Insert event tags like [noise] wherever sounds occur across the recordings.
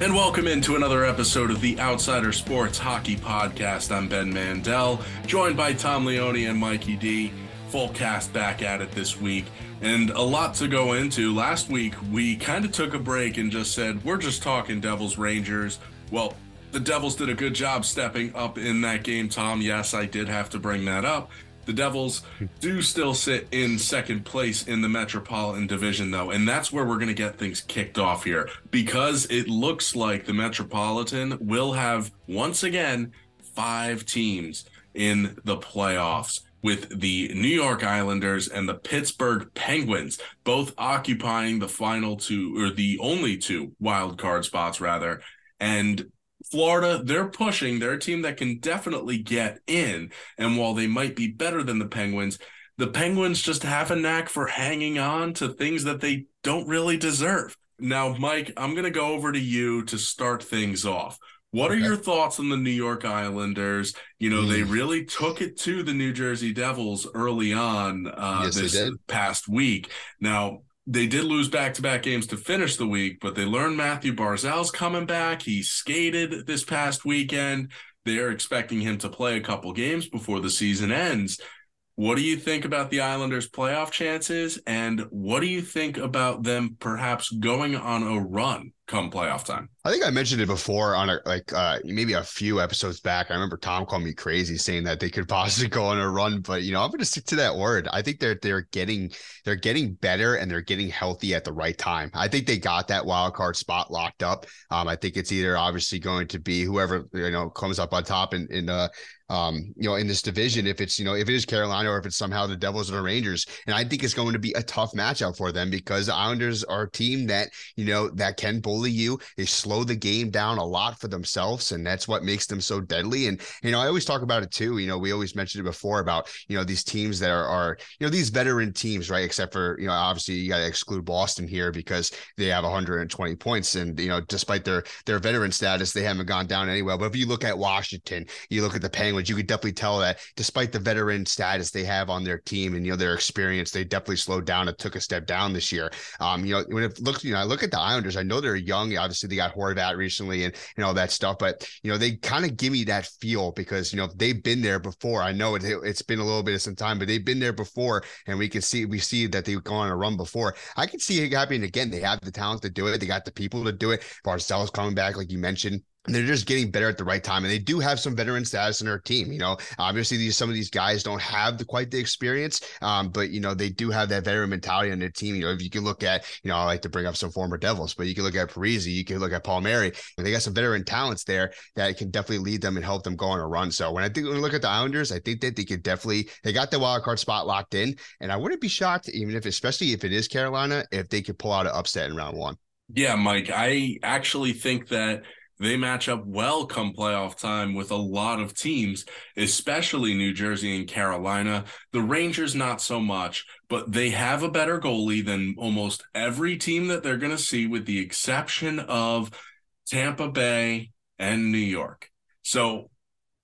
And welcome into another episode of the Outsider Sports Hockey Podcast. I'm Ben Mandel, joined by Tom Leone and Mikey D. Full cast back at it this week, and a lot to go into. Last week, we kind of took a break and just said, we're just talking Devils Rangers. Well, the Devils did a good job stepping up in that game, Tom. Yes, I did have to bring that up. The Devils do still sit in second place in the Metropolitan Division, though, and that's where we're going to get things kicked off here because it looks like the Metropolitan will have once again five teams in the playoffs with the New York Islanders and the Pittsburgh Penguins both occupying the final two or the only two wild card spots rather and Florida, they're pushing. They're a team that can definitely get in. And while they might be better than the Penguins, the Penguins just have a knack for hanging on to things that they don't really deserve. Now, Mike, I'm going to go over to you to start things off. What okay. are your thoughts on the New York Islanders? You know, mm. they really took it to the New Jersey Devils early on uh, yes, this past week. Now, they did lose back to back games to finish the week, but they learned Mathew Barzal's coming back. He skated this past weekend. They're expecting him to play a couple games before the season ends. What do you think about the Islanders' playoff chances? And what do you think about them perhaps going on a run come playoff time? I think I mentioned it before on a like uh, maybe a few episodes back. I remember Tom called me crazy saying that they could possibly go on a run, but you know I'm going to stick to that word. I think they're they're getting they're getting better and they're getting healthy at the right time. I think they got that wild card spot locked up. Um, I think it's either obviously going to be whoever you know comes up on top in in uh, um, you know, in this division, if it's, you know, if it is Carolina or if it's somehow the Devils or the Rangers. And I think it's going to be a tough matchup for them because the Islanders are a team that, you know, that can bully you. They slow the game down a lot for themselves, and that's what makes them so deadly. And you know, I always talk about it too. You know, we always mentioned it before about you know these teams that are, are you know these veteran teams, right? Except for you know, obviously you got to exclude Boston here because they have 120 points, and you know, despite their their veteran status, they haven't gone down anywhere. But if you look at Washington, you look at the Penguins, you could definitely tell that despite the veteran status they have on their team and you know their experience, they definitely slowed down and took a step down this year. Um, you know, when it looks, you know, I look at the Islanders, I know they're young. Obviously, they got Horvat recently and and all that stuff. But you know, they kind of give me that feel because you know they've been there before. I know it, it's been a little bit of some time, but they've been there before, and we can see we see that they've gone on a run before. I can see it happening again. They have the talent to do it. They got the people to do it. Barzal's coming back, like you mentioned they're just getting better at the right time and they do have some veteran status in their team you know? Obviously these some of these guys don't have the quite the experience um, but you know they do have that veteran mentality on their team you know? If you can look at you know i like to bring up some former devils but you can look at Parise, you can look at Palmieri they got some veteran talents there that can definitely lead them and help them go on a run. So when i think when we look at the islanders i think that they could definitely they got the wild card spot locked in and i wouldn't be shocked even if especially if it is carolina if they could pull out an upset in round one. Yeah mike i actually think that they match up well come playoff time with a lot of teams, especially New Jersey and Carolina. The Rangers, not so much, but they have a better goalie than almost every team that they're going to see, with the exception of Tampa Bay and New York. So,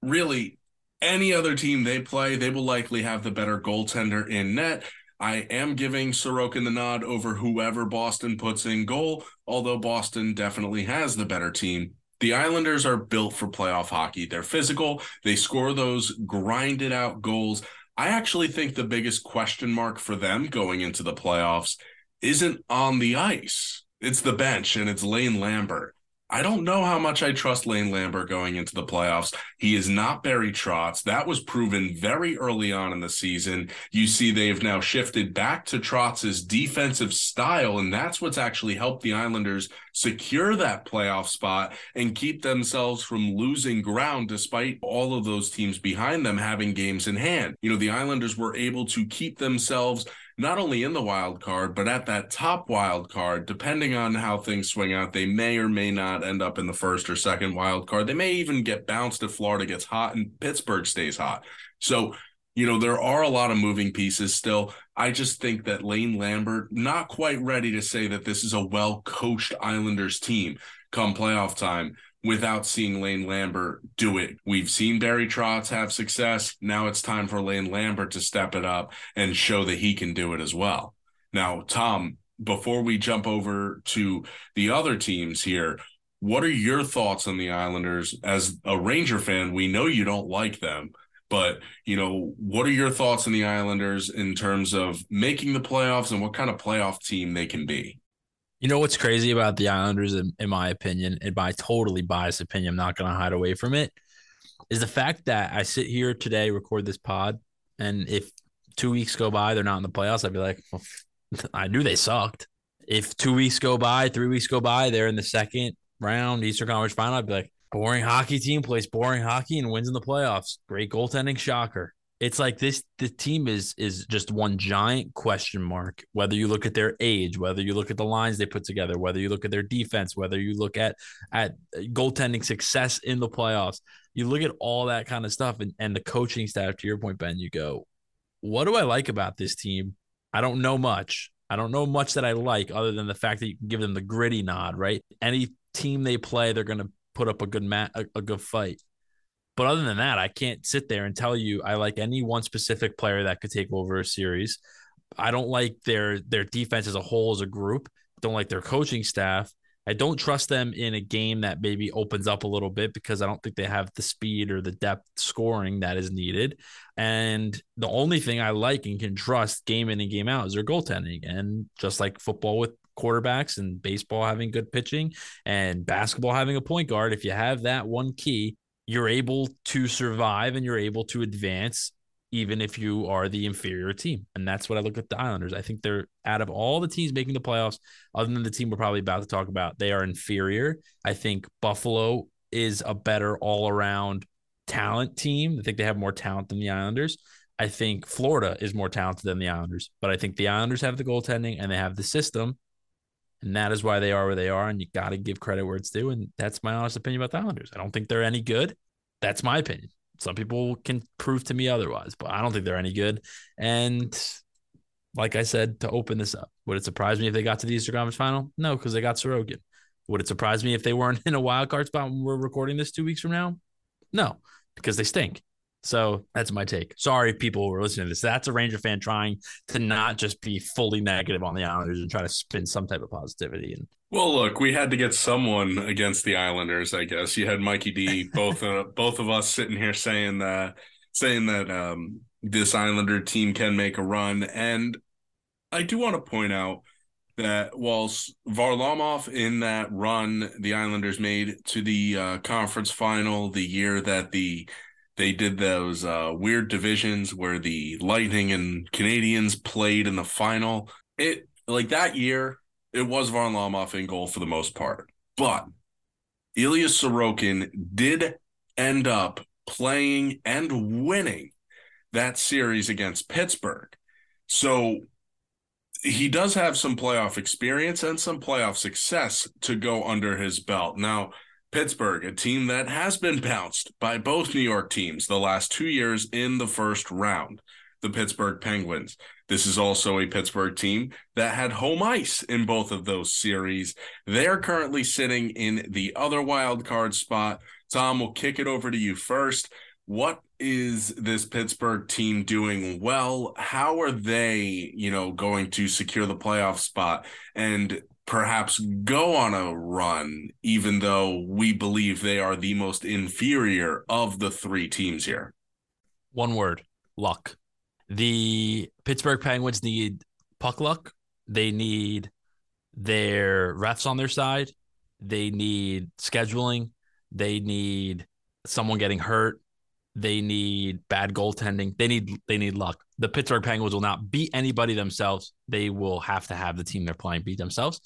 really, any other team they play, they will likely have the better goaltender in net. I am giving Sorokin the nod over whoever Boston puts in goal, although Boston definitely has the better team the Islanders are built for playoff hockey. They're physical, they score those grinded out goals. I actually think the biggest question mark for them going into the playoffs isn't on the ice. It's the bench and it's Lane Lambert. I don't know how much I trust Lane Lambert going into the playoffs. He is not Barry Trotz. That was proven very early on in the season. You see, they've now shifted back to Trotz's defensive style, and that's what's actually helped the Islanders secure that playoff spot and keep themselves from losing ground despite all of those teams behind them having games in hand. You know, the Islanders were able to keep themselves not only in the wild card, but at that top wild card, depending on how things swing out, they may or may not end up in the first or second wild card. They may even get bounced if Florida gets hot and Pittsburgh stays hot. So, you know, there are a lot of moving pieces still. I just think that Lane Lambert, not quite ready to say that this is a well coached Islanders team come playoff time without seeing Lane Lambert do it. We've seen Barry Trotz have success. Now it's time for Lane Lambert to step it up and show that he can do it as well. Now, Tom, before we jump over to the other teams here, What are your thoughts on the Islanders? As a Ranger fan, we know you don't like them, but you know, what are your thoughts on the Islanders in terms of making the playoffs and what kind of playoff team they can be? You know what's crazy about the Islanders, in, in my opinion, in my totally biased opinion, I'm not going to hide away from it, is the fact that I sit here today, record this pod, and if two weeks go by, they're not in the playoffs, I'd be like, well, [laughs] I knew they sucked. If two weeks go by, three weeks go by, they're in the second round Eastern Conference Final. I'd be like, boring hockey team plays boring hockey and wins in the playoffs. Great goaltending, shocker. It's like this the team is is just one giant question mark. Whether you look at their age, whether you look at the lines they put together, whether you look at their defense, whether you look at at goaltending success in the playoffs, you look at all that kind of stuff and, and the coaching staff, to your point, Ben, you go, what do I like about this team? I don't know much. I don't know much that I like other than the fact that you can give them the gritty nod, right? Any team they play, they're going to put up a good mat, a, a good fight. But other than that, I can't sit there and tell you I like any one specific player that could take over a series. I don't like their their defense as a whole as a group. Don't like their coaching staff. I don't trust them in a game that maybe opens up a little bit because I don't think they have the speed or the depth scoring that is needed. And the only thing I like and can trust game in and game out is their goaltending. And just like football with quarterbacks and baseball having good pitching and basketball having a point guard, if you have that one key, you're able to survive and you're able to advance even if you are the inferior team. And that's what I look at the Islanders. I think they're out of all the teams making the playoffs, other than the team we're probably about to talk about, they are inferior. I think Buffalo is a better all around talent team. I think they have more talent than the Islanders. I think Florida is more talented than the Islanders, but I think the Islanders have the goaltending and they have the system. And that is why they are where they are. And you got to give credit where it's due. And that's my honest opinion about the Islanders. I don't think they're any good. That's my opinion. Some people can prove to me otherwise, but I don't think they're any good. And like I said, to open this up, would it surprise me if they got to the Eastern Conference Final? No, because they got Sorokin. Would it surprise me if they weren't [laughs] in a wild card spot when we're recording this two weeks from now? No, because they stink. So that's my take. Sorry, people who are listening to this. That's a Ranger fan trying to not just be fully negative on the Islanders and try to spin some type of positivity. And well, look, we had to get someone against the Islanders. I guess you had Mikey D. [laughs] Both uh, both of us sitting here saying that saying that um, this Islander team can make a run, and I do want to point out that whilst Varlamov in that run the Islanders made to the uh, conference final the year that the they did those uh, weird divisions where the Lightning and Canadiens played in the final. It like that year, it was Von Varlamov in goal for the most part, but Ilya Sorokin did end up playing and winning that series against Pittsburgh. So he does have some playoff experience and some playoff success to go under his belt. Now, Pittsburgh, a team that has been bounced by both New York teams the last two years in the first round, the Pittsburgh Penguins. This is also a Pittsburgh team that had home ice in both of those series. They're currently sitting in the other wild card spot. Tom, we'll kick it over to you first. What is this Pittsburgh team doing well? How are they, you know, going to secure the playoff spot? And perhaps go on a run, even though we believe they are the most inferior of the three teams here? One word luck. The Pittsburgh Penguins need puck luck. They need their refs on their side. They need scheduling. They need someone getting hurt. They need bad goaltending. They need they need luck. The Pittsburgh Penguins will not beat anybody themselves. They will have to have the team they're playing beat themselves.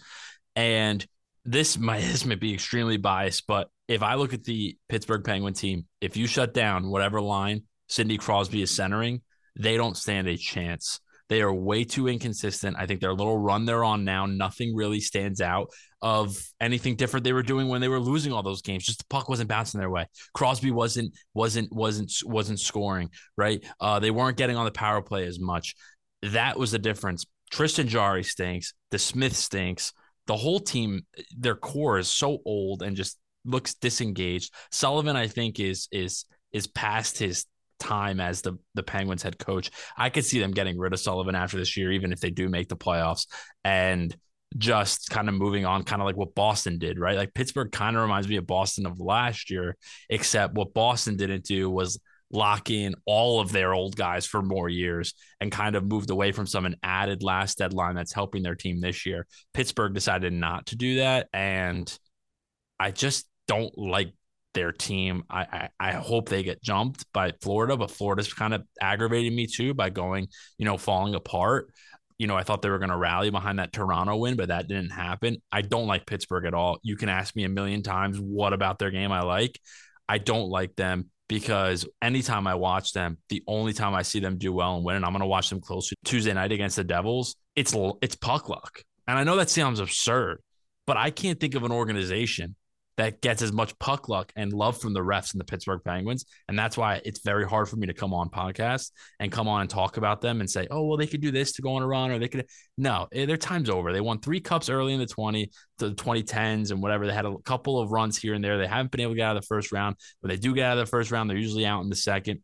And this might [laughs] this might be extremely biased, but if I look at the Pittsburgh Penguin team, if you shut down whatever line Sidney Crosby is centering, they don't stand a chance. They are way too inconsistent. I think their little run they're on now, nothing really stands out of anything different they were doing when they were losing all those games. Just the puck wasn't bouncing their way. Crosby wasn't wasn't wasn't wasn't scoring, right? Uh, they weren't getting on the power play as much. That was the difference. Tristan Jarry stinks. DeSmith stinks. The whole team, their core is so old and just looks disengaged. Sullivan, I think, is is is past his time as the the Penguins head coach. I could see them getting rid of Sullivan after this year, even if they do make the playoffs. And just kind of moving on, kind of like what Boston did, right? Like Pittsburgh kind of reminds me of Boston of last year, except what Boston didn't do was lock in all of their old guys for more years and kind of moved away from some and added last deadline that's helping their team this year. Pittsburgh decided not to do that. And I just don't like their team. I, I, I hope they get jumped by Florida, but Florida's kind of aggravating me too by going, you know, falling apart. You know, I thought they were going to rally behind that Toronto win, but that didn't happen. I don't like Pittsburgh at all. You can ask me a million times what about their game I like. I don't like them because anytime I watch them, the only time I see them do well and win, and I'm going to watch them close Tuesday night against the Devils, it's it's puck luck. And I know that sounds absurd, but I can't think of an organization that gets as much puck luck and love from the refs in the Pittsburgh Penguins. And that's why it's very hard for me to come on podcasts and come on and talk about them and say, oh, well, they could do this to go on a run or they could. No, eh, their time's over. They won three cups early in the 20, the 2010s and whatever. They had a couple of runs here and there. They haven't been able to get out of the first round. When they do get out of the first round, they're usually out in the second.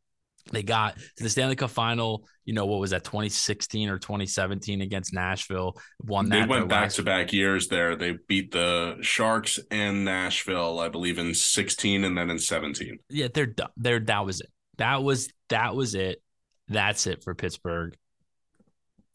They got to the Stanley Cup final, you know, what was that, 2016 or 2017 against Nashville? Won that. They went back to back years there. They beat the Sharks and Nashville, I believe, in 16 and then in 17. Yeah, they're they're that was it. That was that was it. That's it for Pittsburgh.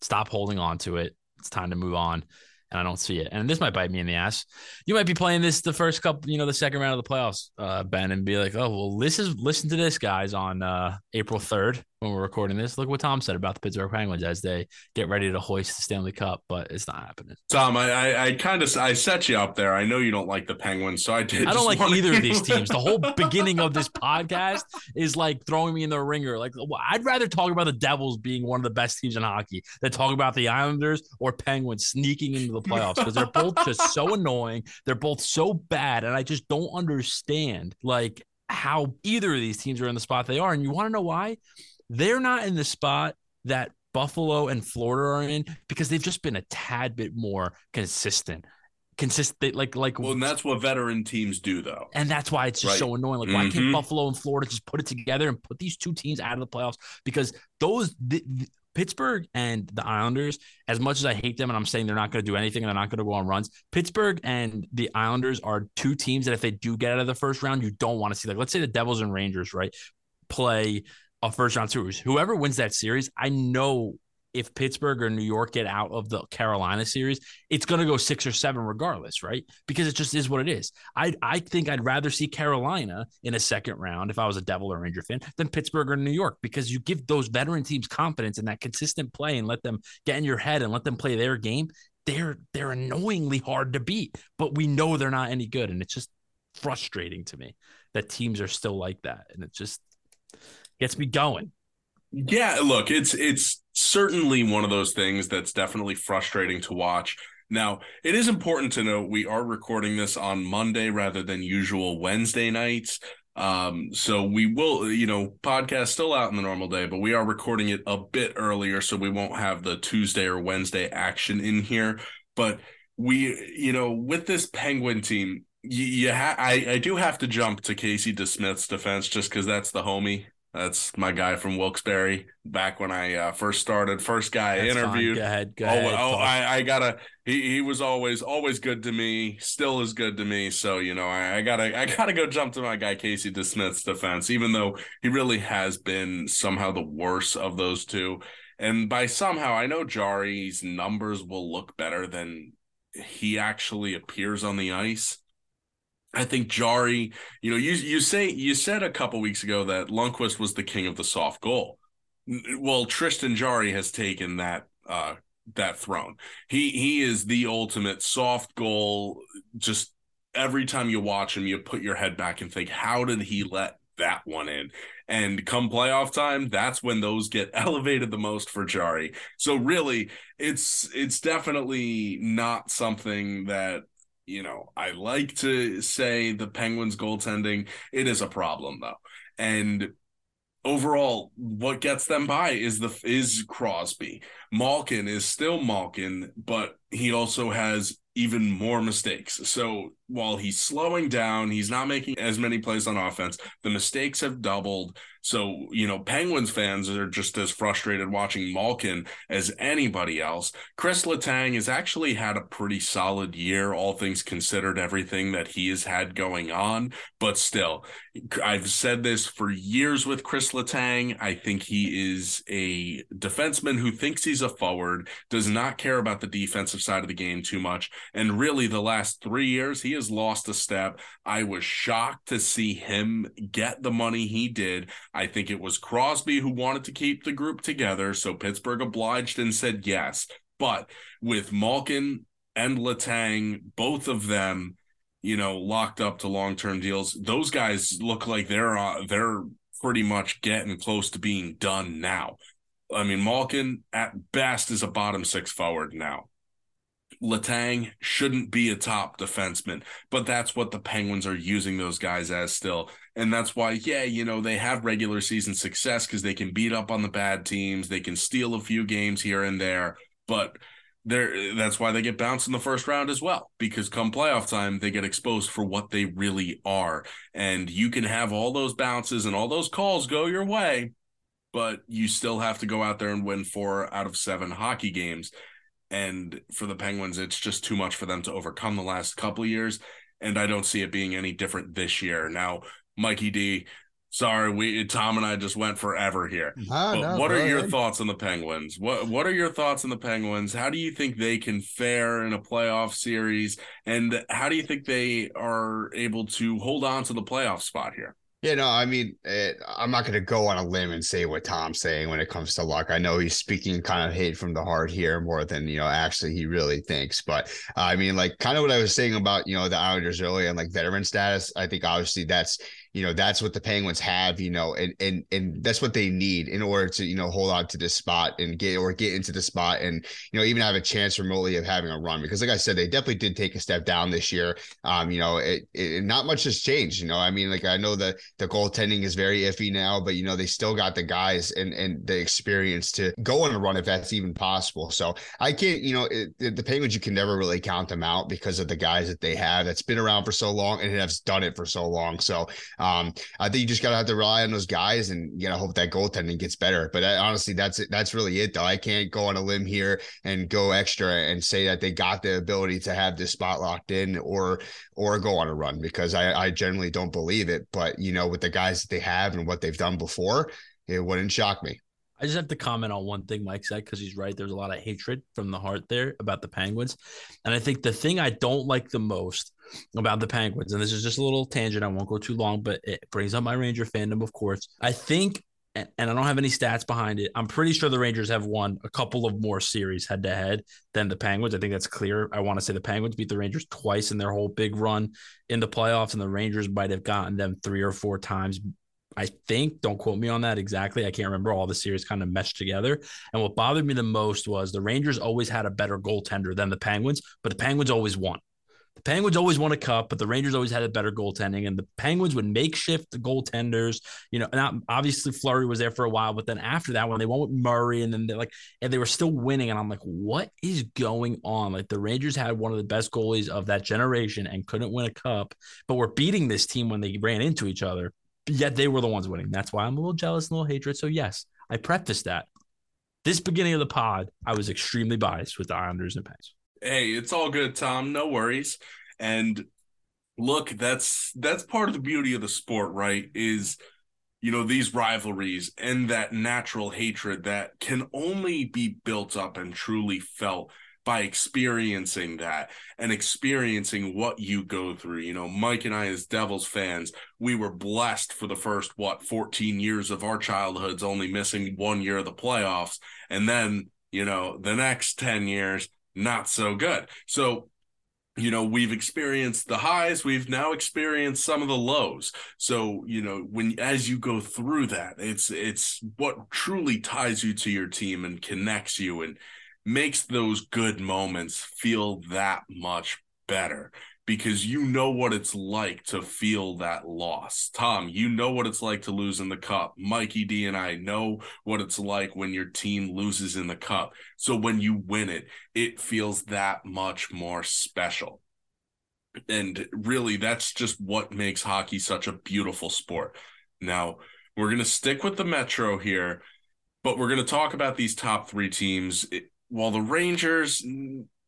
Stop holding on to it. It's time to move on and I don't see it. And this might bite me in the ass. You might be playing this the first couple, you know, the second round of the playoffs, uh, Ben, and be like, oh, well, this is listen to this, guys, on uh, April 3rd when we're recording this. Look what Tom said about the Pittsburgh Penguins as they get ready to hoist the Stanley Cup, but it's not happening. Tom, I I, I kind of I set you up there. I know you don't like the Penguins, so I did. I don't like either of these [laughs] teams. The whole beginning of this podcast is like throwing me in the ringer. Like I'd rather talk about the Devils being one of the best teams in hockey than talk about the Islanders or Penguins sneaking into the playoffs because they're both just so annoying. They're both so bad, and I just don't understand like how either of these teams are in the spot they are. And you want to know why? They're not in the spot that Buffalo and Florida are in because they've just been a tad bit more consistent. Consistent, like like. Well, and that's what veteran teams do, though. And that's why it's just right. so annoying. Like, mm-hmm. why can't Buffalo and Florida just put it together and put these two teams out of the playoffs? Because those the, the, Pittsburgh and the Islanders, as much as I hate them and I'm saying they're not going to do anything and they're not going to go on runs, Pittsburgh and the Islanders are two teams that if they do get out of the first round, you don't want to see. Like, let's say the Devils and Rangers, right, play a first round series. Whoever wins that series, I know if Pittsburgh or New York get out of the Carolina series, it's going to go six or seven regardless, right? Because it just is what it is. I I think I'd rather see Carolina in a second round if I was a Devil or Ranger fan than Pittsburgh or New York because you give those veteran teams confidence and that consistent play and let them get in your head and let them play their game. They're they're annoyingly hard to beat, but we know they're not any good, and it's just frustrating to me that teams are still like that, and it's just gets me going. Yeah, look, it's it's certainly one of those things that's definitely frustrating to watch. Now, it is important to note we are recording this on Monday rather than usual Wednesday nights. Um, so we will, you know, podcast still out in the normal day, but we are recording it a bit earlier, so we won't have the Tuesday or Wednesday action in here. But we, you know, with this Penguin team, you, you ha- I, I do have to jump to Casey DeSmith's defense just because that's the homie. That's my guy from Wilkes-Barre. Back when I uh, first started, first guy I interviewed. Fine. Go ahead. Go oh, ahead. Oh, I, I, gotta. He he was always always good to me. Still is good to me. So you know, I, I gotta I gotta go jump to my guy Casey DeSmith's defense, even though he really has been somehow the worst of those two. And by somehow, I know Jarry's numbers will look better than he actually appears on the ice. I think Jarry, you know, you you say you said a couple weeks ago that Lundqvist was the king of the soft goal. Well, Tristan Jarry has taken that uh that throne. He he is the ultimate soft goal. Just every time you watch him, you put your head back and think, how did he let that one in? And come playoff time, that's when those get [laughs] elevated the most for Jarry. So really, it's it's definitely not something that you know, I like to say the Penguins goaltending, it is a problem though. And overall, what gets them by is the is Crosby. Malkin is still Malkin, but he also has even more mistakes. So while he's slowing down, he's not making as many plays on offense. The mistakes have doubled. So, you know, Penguins fans are just as frustrated watching Malkin as anybody else. Chris Letang has actually had a pretty solid year, all things considered, everything that he has had going on. But still, I've said this for years with Chris Letang. I think he is a defenseman who thinks he's a forward, does not care about the defensive side of the game too much. And really, the last three years, he has lost a step. I was shocked to see him get the money he did. I think it was Crosby who wanted to keep the group together. So Pittsburgh obliged and said yes. But with Malkin and Letang, both of them, you know, locked up to long term deals, those guys look like they're uh, they're pretty much getting close to being done now. I mean, Malkin at best is a bottom six forward now. Letang shouldn't be a top defenseman, but that's what the Penguins are using those guys as still. And that's why, yeah, you know, they have regular season success because they can beat up on the bad teams, they can steal a few games here and there, but they're that's why they get bounced in the first round as well because come playoff time they get exposed for what they really are and you can have all those bounces and all those calls go your way but you still have to go out there and win four out of seven hockey games and for the Penguins, it's just too much for them to overcome the last couple years. And I don't see it being any different this year. Now, Mikey D, sorry, we Tom and I just went forever here. Ah, no, what are your thoughts on the Penguins? What what are your thoughts on the Penguins? How do you think they can fare in a playoff series? And how do you think they are able to hold on to the playoff spot here? Yeah, no, I mean, it, I'm not going to go on a limb and say what Tom's saying when it comes to luck. I know he's speaking kind of hate from the heart here more than, you know, actually he really thinks. But uh, I mean, like kind of what I was saying about, you know, the Islanders earlier and like veteran status, I think obviously that's you know that's what the penguins have you know and and and that's what they need in order to you know hold on to this spot and get or get into the spot and you know even have a chance remotely of having a run. Because like i said they definitely did take a step down this year. Um you know it, it not much has changed you know. I mean like i know the the goaltending is very iffy now but you know they still got the guys and and the experience to go on a run if that's even possible. So i can't you know it, the penguins you can never really count them out because of the guys that they have that's been around for so long and has done it for so long. So um, I think you just gotta have to rely on those guys, and you gotta hope that goaltending gets better. But I, uh, honestly, that's it. That's really it, though. I can't go on a limb here and go extra and say that they got the ability to have this spot locked in or or go on a run because I, I generally don't believe it. But you know, with the guys that they have and what they've done before, it wouldn't shock me. I just have to comment on one thing Mike said because he's right. There's a lot of hatred from the heart there about the Penguins. And I think the thing I don't like the most about the Penguins, and this is just a little tangent, I won't go too long, but it brings up my Ranger fandom, of course. I think, and I don't have any stats behind it, I'm pretty sure the Rangers have won a couple of more series head to head than the Penguins. I think that's clear. I want to say the Penguins beat the Rangers twice in their whole big run in the playoffs, and the Rangers might have gotten them three or four times I think, don't quote me on that exactly. I can't remember all the series kind of meshed together. And what bothered me the most was the Rangers always had a better goaltender than the Penguins, but the Penguins always won. The Penguins always won a cup, but the Rangers always had a better goaltending, and the Penguins would makeshift the goaltenders. You know, not obviously Fleury was there for a while, but then after that, when they went with Murray, and then they like, and they were still winning, and I'm like, what is going on? Like the Rangers had one of the best goalies of that generation and couldn't win a cup, but were beating this team when they ran into each other yet they were the ones winning. That's why I'm a little jealous and a little hatred. So yes, I prefaced that. This beginning of the pod, I was extremely biased with the Islanders and Penguins. Hey, it's all good, Tom. No worries. And look, that's that's part of the beauty of the sport, right? Is you know these rivalries and that natural hatred that can only be built up and truly felt by experiencing that and experiencing what you go through. You know, Mike and I, as Devils fans, we were blessed for the first, what, 14 years of our childhoods, only missing one year of the playoffs. And then, you know, the next 10 years, not so good. So, you know we've experienced the highs we've now experienced some of the lows so you know when as you go through that it's it's what truly ties you to your team and connects you and makes those good moments feel that much better because you know what it's like to feel that loss. Tom, you know what it's like to lose in the cup. Mikey D and I know what it's like when your team loses in the cup. So when you win it, it feels that much more special. And really, that's just what makes hockey such a beautiful sport. Now, we're going to stick with the Metro here, but we're going to talk about these top three teams. while the Rangers,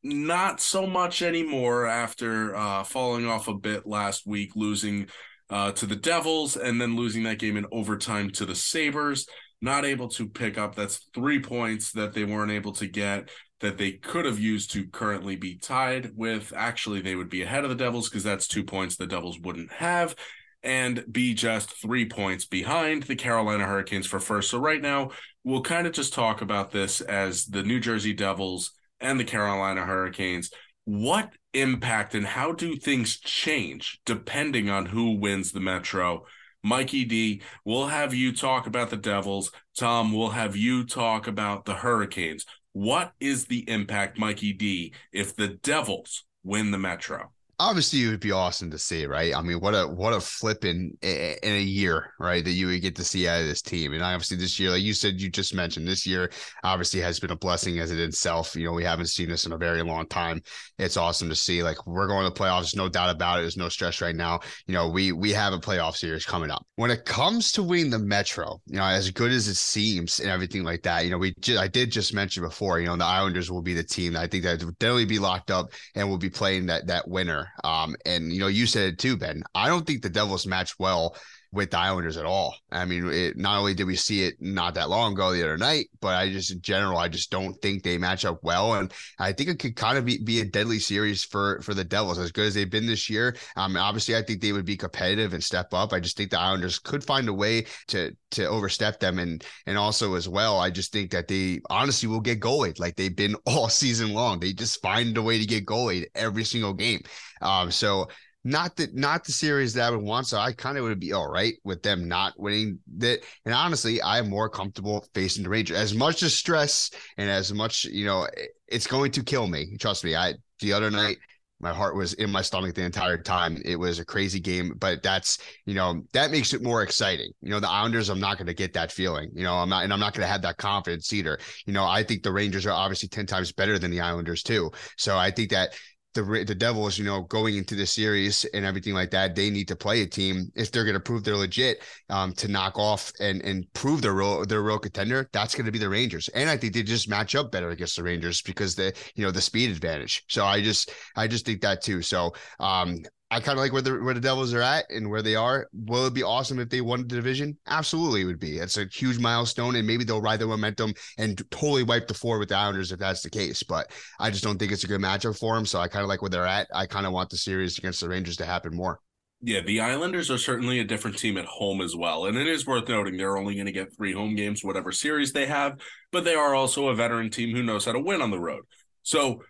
not so much anymore after uh, falling off a bit last week, losing uh, to the Devils and then losing that game in overtime to the Sabres. Not able to pick up. That's three points that they weren't able to get that they could have used to currently be tied with. Actually, they would be ahead of the Devils because that's two points the Devils wouldn't have and be just three points behind the Carolina Hurricanes for first. So, right now, we'll kind of just talk about this as the New Jersey Devils and the Carolina Hurricanes. What impact and how do things change depending on who wins the Metro? Mikey D, we'll have you talk about the Devils. Tom, we'll have you talk about the Hurricanes. What is the impact, Mikey D, if the Devils win the Metro? Obviously it would be awesome to see, right? I mean, what a what a flip in in a year, right? That you would get to see out of this team, and obviously this year, like you said, you just mentioned, this year obviously has been a blessing as it itself. You know, we haven't seen this in a very long time. It's awesome to see. Like we're going to playoffs, no doubt about it. There's no stress right now. You know, we we have a playoff series coming up. When it comes to winning the Metro, you know, as good as it seems and everything like that, you know, we just, I did just mention before, you know, the Islanders will be the team I think that definitely be locked up and will be playing that that winner um, and you know, you said it too, Ben. I don't think the Devils match well with the Islanders at all. I mean, it, not only did we see it not that long ago the other night, but I just in general, I just don't think they match up well, and I think it could kind of be, be a deadly series for for the Devils as good as they've been this year. Um, obviously, I think they would be competitive and step up. I just think the Islanders could find a way to to overstep them, and and also as well, I just think that they honestly will get goalied like they've been [laughs] all season long. They just find a way to get goalied every single game. Um, so not that not the series that I would want. So I kind of would be all right with them not winning that. And honestly, I am more comfortable facing the Rangers. As much as stress and as much, you know, it's going to kill me. Trust me. I the other night my heart was in my stomach the entire time. It was a crazy game, but that's you know that makes it more exciting. You know, the Islanders, I'm not going to get that feeling. You know, I'm not, and I'm not going to have that confidence either. You know, I think the Rangers are obviously ten times better than the Islanders too. So I think that the the Devils, you know, going into the series and everything like that, they need to play a team if they're going to prove they're legit um, to knock off and and prove they're real they're real contender. That's going to be the Rangers, and I think they just match up better against the Rangers because the you know the speed advantage. So I just I just think that too. So um, I kind of like where the where the Devils are at and where they are. Will it be awesome if they won the division? Absolutely, it would be. It's a huge milestone, and maybe they'll ride the momentum and totally wipe the floor with the Islanders if that's the case. But I just don't think it's a good matchup for them. So I kind of like where they're at. I kind of want the series against the Rangers to happen more. Yeah, the Islanders are certainly a different team at home as well. And it is worth noting they're only going to get three home games, whatever series they have, but they are also a veteran team who knows how to win on the road. So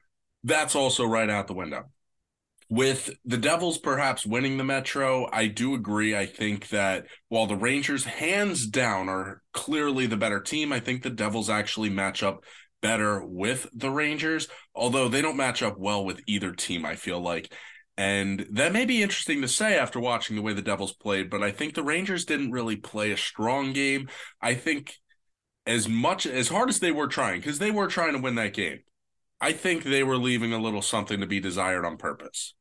that's also right out the window. With the Devils perhaps winning the Metro, I do agree. I think that while the Rangers, hands down, are clearly the better team, I think the Devils actually match up better with the Rangers, although they don't match up well with either team, I feel like. And that may be interesting to say after watching the way the Devils played, but I think the Rangers didn't really play a strong game. I think as much as hard as they were trying, because they were trying to win that game, I think they were leaving a little something to be desired on purpose.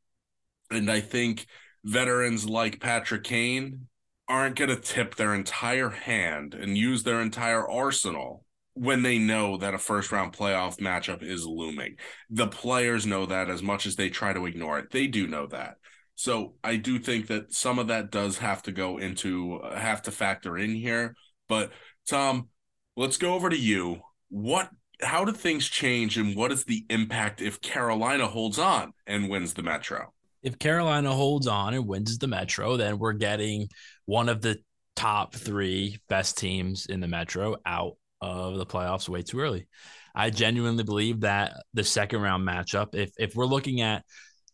And I think veterans like Patrick Kane aren't going to tip their entire hand and use their entire arsenal when they know that a first round playoff matchup is looming. The players know that as much as they try to ignore it. They do know that. So I do think that some of that does have to go into uh, have to factor in here. But Tom, let's go over to you. What how do things change and what is the impact if Carolina holds on and wins the Metro? If Carolina holds on and wins the Metro, then we're getting one of the top three best teams in the Metro out of the playoffs way too early. I genuinely believe that the second round matchup, if if we're looking at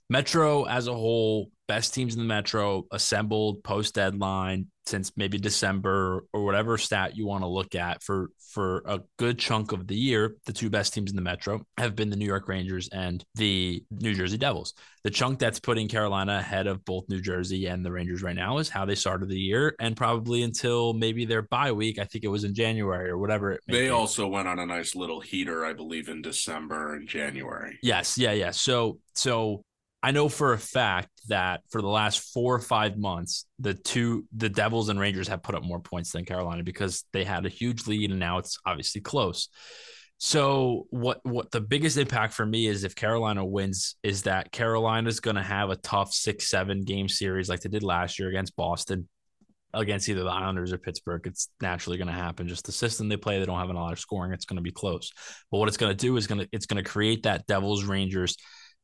Metro as a whole, best teams in the Metro assembled post deadline since maybe December or whatever stat you want to look at for for a good chunk of the year, the two best teams in the Metro have been the New York Rangers and the New Jersey Devils. The chunk that's putting Carolina ahead of both New Jersey and the Rangers right now is how they started the year and probably until maybe their bye week. I think it was in January or whatever. they be. also went on a nice little heater, I believe, in December and January. Yes, yeah, yeah. So so I know for a fact that for the last four or five months, the two the Devils and Rangers have put up more points than Carolina because they had a huge lead and now it's obviously close. So what what the biggest impact for me is if Carolina wins is that Carolina's going to have a tough 6-7 game series like they did last year against Boston against either the Islanders or Pittsburgh. It's naturally going to happen. Just the system they play, they don't have a lot of scoring. It's going to be close. But what it's going to do is going to it's going to create that Devils Rangers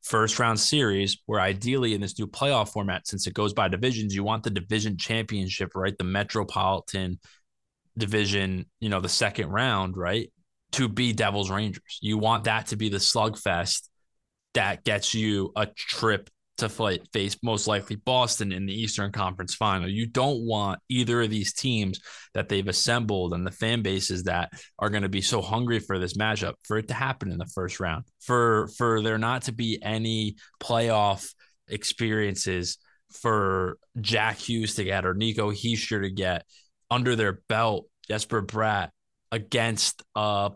first round series where ideally in this new playoff format since it goes by divisions you want the division championship right? The metropolitan division you know the second round right? To be devils rangers. You want that to be the slugfest that gets you a trip to fight, face most likely Boston in the Eastern Conference final. You don't want either of these teams that they've assembled and the fan bases that are going to be so hungry for this matchup for it to happen in the first round. For for there not to be any playoff experiences for Jack Hughes to get or Nico Hischier to get under their belt Jesper Bratt against a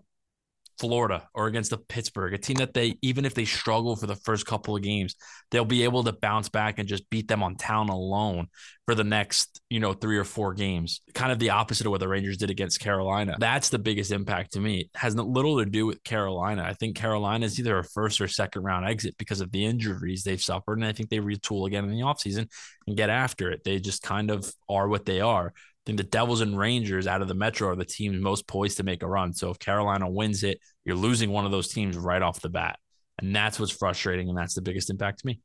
Florida or against the Pittsburgh, a team that they even if they struggle for the first couple of games, they'll be able to bounce back and just beat them on town alone for the next, you know, three or four games. Kind of the opposite of what the Rangers did against Carolina. That's the biggest impact to me. It has little to do with Carolina. I think Carolina is either a first or second round exit because of the injuries they've suffered. And I think they retool again in the offseason and get after it. They just kind of are what they are think the Devils and Rangers out of the Metro are the teams most poised to make a run. So if Carolina wins it, you're losing one of those teams right off the bat. And that's what's frustrating. And that's the biggest impact to me.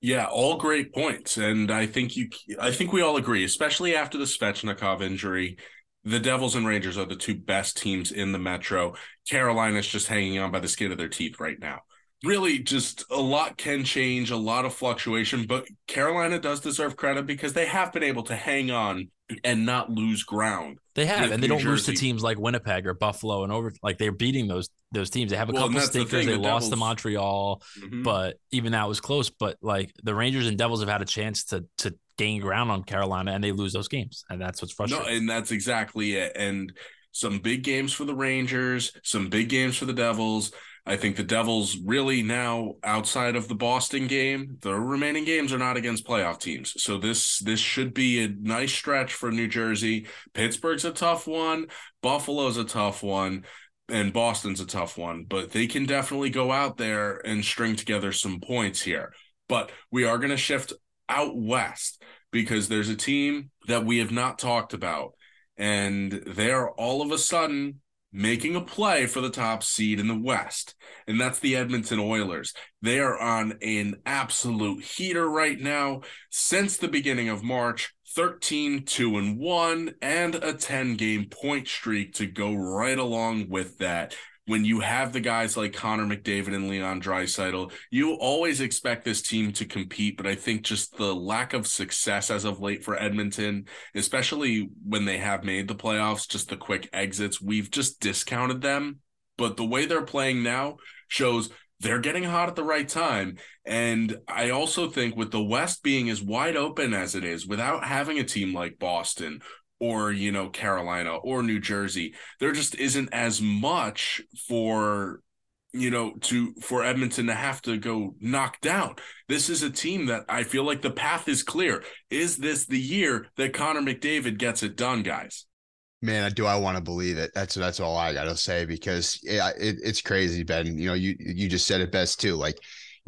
Yeah, all great points. And I think you I think we all agree, especially after the Svechnikov injury, the Devils and Rangers are the two best teams in the Metro. Carolina's just hanging on by the skin of their teeth right now really just a lot can change, a lot of fluctuation, but Carolina does deserve credit because they have been able to hang on and not lose ground. They have, and they New don't Jersey. lose to teams like Winnipeg or Buffalo and over like they're beating those those teams. They have a well, couple stinkers. The they the lost Devils. to Montreal, mm-hmm. but even that was close. But like the Rangers and Devils have had a chance to to gain ground on Carolina, and they lose those games, and that's what's frustrating. No, and that's exactly it. And some big games for the Rangers, some big games for the Devils. I think the Devils really now outside of the Boston game, the remaining games are not against playoff teams. So this this should be a nice stretch for New Jersey. Pittsburgh's a tough one, Buffalo's a tough one, and Boston's a tough one, but they can definitely go out there and string together some points here. But we are going to shift out west because there's a team that we have not talked about and they're all of a sudden making a play for the top seed in the West, and that's the Edmonton Oilers. They are on an absolute heater right now since the beginning of March. 13 2 and 1 and a 10 game point streak to go right along with that when you have the guys like Connor McDavid and Leon Draisaitl, you always expect this team to compete. But I think just the lack of success as of late for Edmonton, especially when they have made the playoffs, just the quick exits, we've just discounted them. But the way they're playing now shows they're getting hot at the right time. And I also think with the West being as wide open as it is, without having a team like Boston or you know Carolina or New Jersey. There just isn't as much for you know to for Edmonton to have to go knock down. This is a team that I feel like the path is clear. Is this the year that Connor McDavid gets it done, guys? Man, do I want to believe it? That's that's all I gotta say because it, it, it's crazy, Ben. You know, you you just said it best too. Like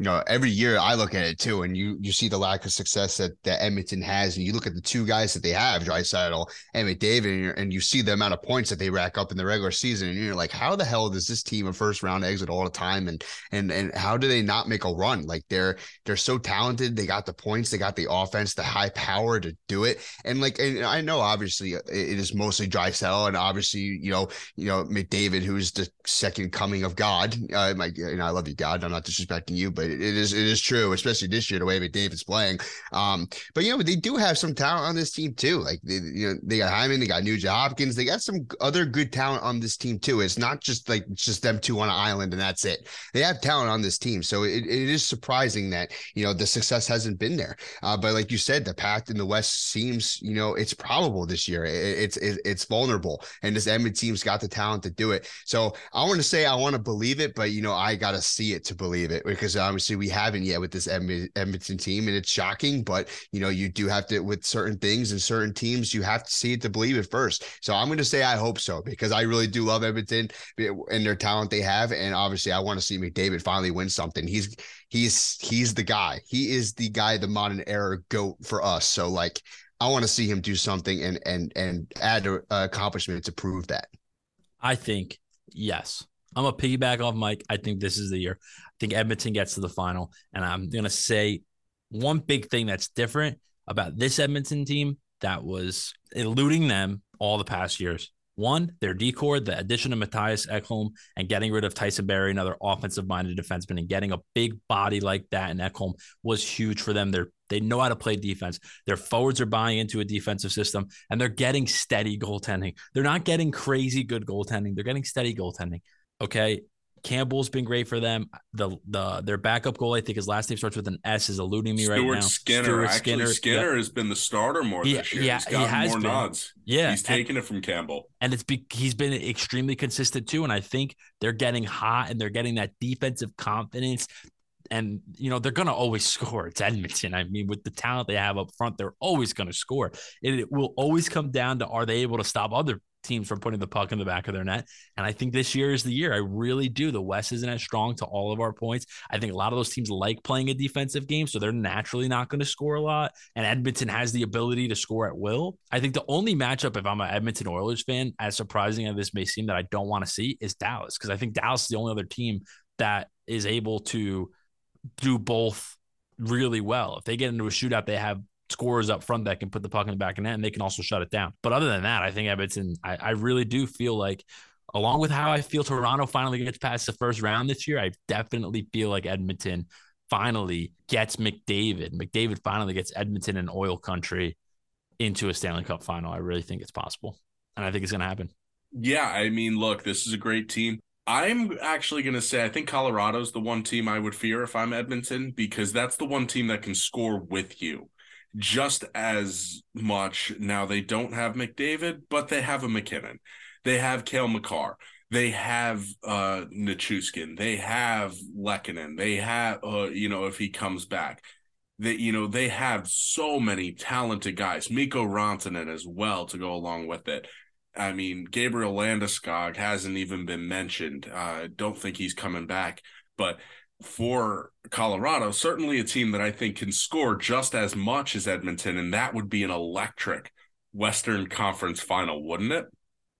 you know, every year I look at it too, and you you see the lack of success that, that Edmonton has, and you look at the two guys that they have, Draisaitl and McDavid, and, and you see the amount of points that they rack up in the regular season, and you're like, how the hell does this team a first round exit all the time, and and and how do they not make a run? Like they're they're so talented, they got the points, they got the offense, the high power to do it, and like and I know obviously it is mostly Draisaitl, and obviously you know you know McDavid, who's the second coming of God. Uh, my, you know, I love you, God. I'm not disrespecting you, but it, is it is true, especially this year the way McDavid's playing. Um, but you know, they do have some talent on this team too. Like they, you know, they got Hyman, they got Nugent Hopkins, they got some other good talent on this team too. It's not just like just them two on an island and that's it. They have talent on this team, so it, it is surprising that you know the success hasn't been there. Uh, but like you said, the path in the West seems you know it's probable this year. It, it's it, it's vulnerable, and this Edmonton team's got the talent to do it. So I want to say I want to believe it, but you know I got to see it to believe it because I'm obviously we haven't yet with this Edmonton team, and it's shocking. But you know, you do have to with certain things and certain teams, you have to see it to believe it first. So I'm going to say I hope so because I really do love Edmonton and their talent they have, and obviously I want to see McDavid finally win something. He's he's he's the guy. He is the guy, the modern era goat for us. So like I want to see him do something and and and add an accomplishment to prove that. I think yes. I'm a piggyback off Mike. I think this is the year. I think Edmonton gets to the final, and I'm gonna say one big thing that's different about this Edmonton team that was eluding them all the past years. One, their decor, the addition of Mattias Ekholm and getting rid of Tyson Barrie, another offensive minded defenseman, and getting a big body like that in Ekholm was huge for them. They're they know how to play defense. Their forwards are buying into a defensive system and they're getting steady goaltending. They're not getting crazy good goaltending. They're getting steady goaltending. Okay. Campbell's been great for them. The the their backup goal, I think his last name starts with an S, is eluding me Stuart right now. Skinner. Stuart Actually, Skinner. Skinner yep. has been the starter more he, this year. Yeah, he's got he has more been. nods. Yeah, he's taking it from Campbell, and it's be, he's been extremely consistent too. And I think they're getting hot and they're getting that defensive confidence. And you know they're gonna always [laughs] score. It's Edmonton. I mean, with the talent they have up front, they're always gonna score. It, it will always come down to are they able to stop other teams from putting the puck in the back of their net. And I think this year is the year. I really do. The West isn't as strong to all of our points. I think a lot of those teams like playing a defensive game, so they're naturally not going to score a lot. And Edmonton has the ability to score at will. I think the only matchup, if I'm an Edmonton Oilers fan, as surprising as this may seem, that I don't want to see is Dallas, because I think Dallas is the only other team that is able to do both really well. If they get into a shootout, they have scorers up front that can put the puck in the back of net and they can also shut it down. But other than that, I think Edmonton, I, I really do feel like, along with how I feel Toronto finally gets past the first round this year, I definitely feel like Edmonton finally gets McDavid. McDavid finally gets Edmonton and oil country into a Stanley Cup final. I really think it's possible. And I think it's going to happen. Yeah. I mean, look, this is a great team. I'm actually going to say I think Colorado's the one team I would fear if I'm Edmonton because that's the one team that can score with you just as much. Now they don't have McDavid, but they have a MacKinnon. They have Cale Makar. They have uh. They have Lehkonen. They have uh, you know, if he comes back. That you know, they have so many talented guys. Mikko Rantanen as well to go along with it. I mean, Gabriel Landeskog hasn't even been mentioned. I uh, don't think he's coming back, but for Colorado, certainly a team that I think can score just as much as Edmonton, and that would be an electric Western Conference final, wouldn't it?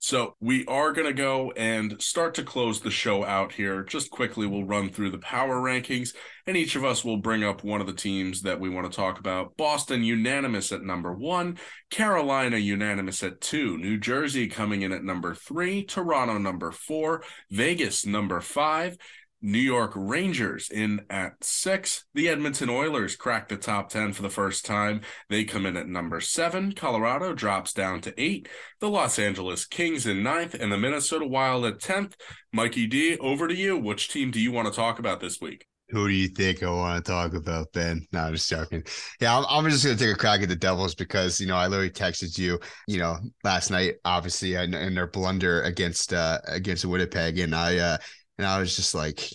So we are going to go and start to close the show out here. Just quickly, we'll run through the power rankings, and each of us will bring up one of the teams that we want to talk about. Boston unanimous at number one, Carolina unanimous at two, New Jersey coming in at number three, Toronto number four, Vegas number five, New York Rangers in at six. The Edmonton Oilers crack the top 10 for the first time. They come in at number seven. Colorado drops down to eight. The Los Angeles Kings in ninth, and the Minnesota Wild at 10th. Mikey D, over to you. Which team do you want to talk about this week? Who do you think I want to talk about, Ben? No, I'm just joking. Yeah, I'm, I'm just going to take a crack at the Devils because, you know, I literally texted you, you know, last night, obviously, in their blunder against, uh, against Winnipeg. And I, uh, and I was just like,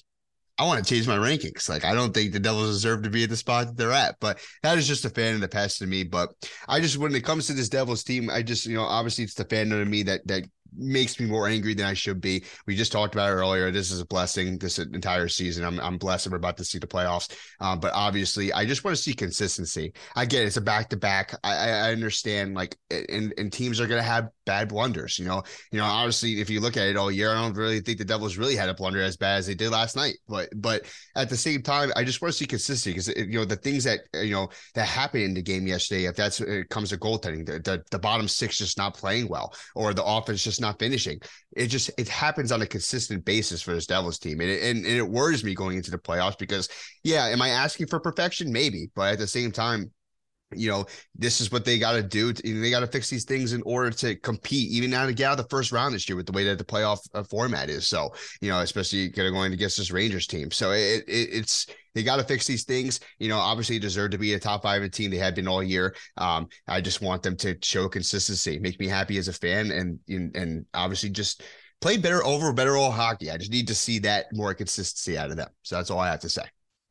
I want to change my rankings. Like, I don't think the Devils deserve to be at the spot that they're at, but that is just a fan of the past to me. But I just, when it comes to this Devils team, I just, you know, obviously it's the fandom of me that, that makes me more angry than I should be. We just talked about it earlier. This is a blessing this entire season. I'm, I'm blessed. We're about to see the playoffs. Um, but obviously, I just want to see consistency. I get it. It's a back to back. I understand like, and, and teams are going to have bad blunders. You know, you know, obviously, if you look at it all year, I don't really think the Devils really had a blunder as bad as they did last night. But, but at the same time, I just want to see consistency because, you know, the things that, you know, that happened in the game yesterday, if that's, it comes to goaltending, the, the, the bottom six just not playing well, or the offense just not finishing. It just it happens on a consistent basis for this Devils team, and it, and, and it worries me going into the playoffs because yeah, am I asking for perfection? Maybe, but at the same time, you know, this is what they got to do. They got to fix these things in order to compete, even now to get out of the first round this year with the way that the playoff uh, format is. So, you know, especially going against this Rangers team. So it, it it's they got to fix these things. You know, obviously deserve to be a top five team. They have been all year. Um, I just want them to show consistency, make me happy as a fan, and and, and obviously just play better over better all hockey. I just need to see that more consistency out of them. So that's all I have to say.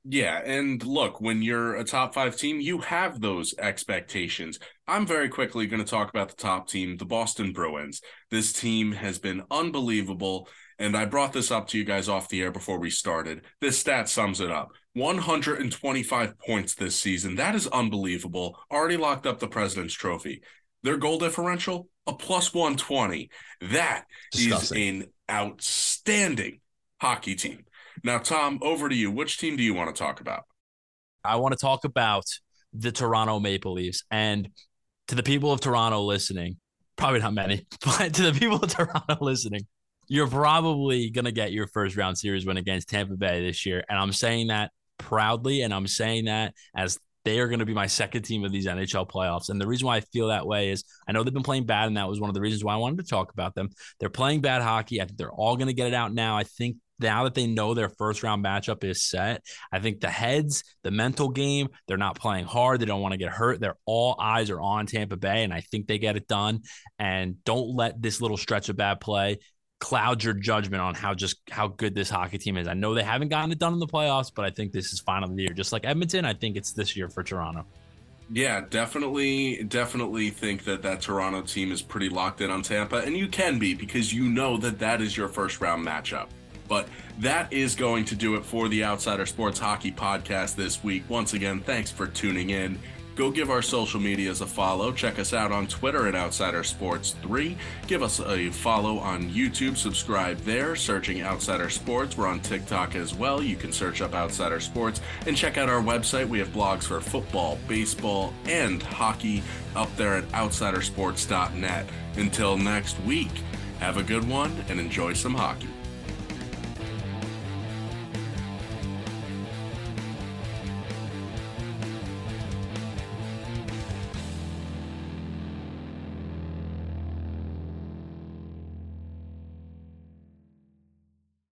Yeah, and look, when you're a top five team, you have those expectations. I'm very quickly going to talk about the top team, the Boston Bruins. This team has been unbelievable, and I brought this up to you guys off the air before we started. This stat sums it up 125 points this season. That is unbelievable. Already locked up the President's Trophy. Their goal differential, a plus 120. That Disgusting. is an outstanding hockey team. Now, Tom, over to you. Which team do you want to talk about? I want to talk about the Toronto Maple Leafs. And to the people of Toronto listening, probably not many, [laughs] but to the people of Toronto listening, you're probably going to get your first round series win against Tampa Bay this year. And I'm saying that proudly. And I'm saying that as they are going to be my second team of these NHL playoffs. And the reason why I feel that way is I know they've been playing bad, and that was one of the reasons why I wanted to talk about them. They're playing bad hockey. I think they're all going to get it out now. I think now that they know their first round matchup is set, I think the heads, the mental game, they're not playing hard. They don't want to get hurt. They're all eyes are on Tampa Bay, and I think they get it done. And don't let this little stretch of bad play cloud your judgment on how just how good this hockey team is. I know they haven't gotten it done in the playoffs, but I think this is final the year. Just like Edmonton, I think it's this year for Toronto. Yeah, definitely, definitely think that that Toronto team is pretty locked in on Tampa, and you can be because you know that that is your first round matchup. But that is going to do it for the Outsider Sports Hockey Podcast this week. Once again, thanks for tuning in. Go give our social medias a follow. Check us out on Twitter at Outsider Sports 3. Give us a follow on YouTube. Subscribe there, searching Outsider Sports. We're on TikTok as well. You can search up Outsider Sports and check out our website. We have blogs for football, baseball, and hockey up there at outsidersports.net. Until next week, have a good one and enjoy some hockey.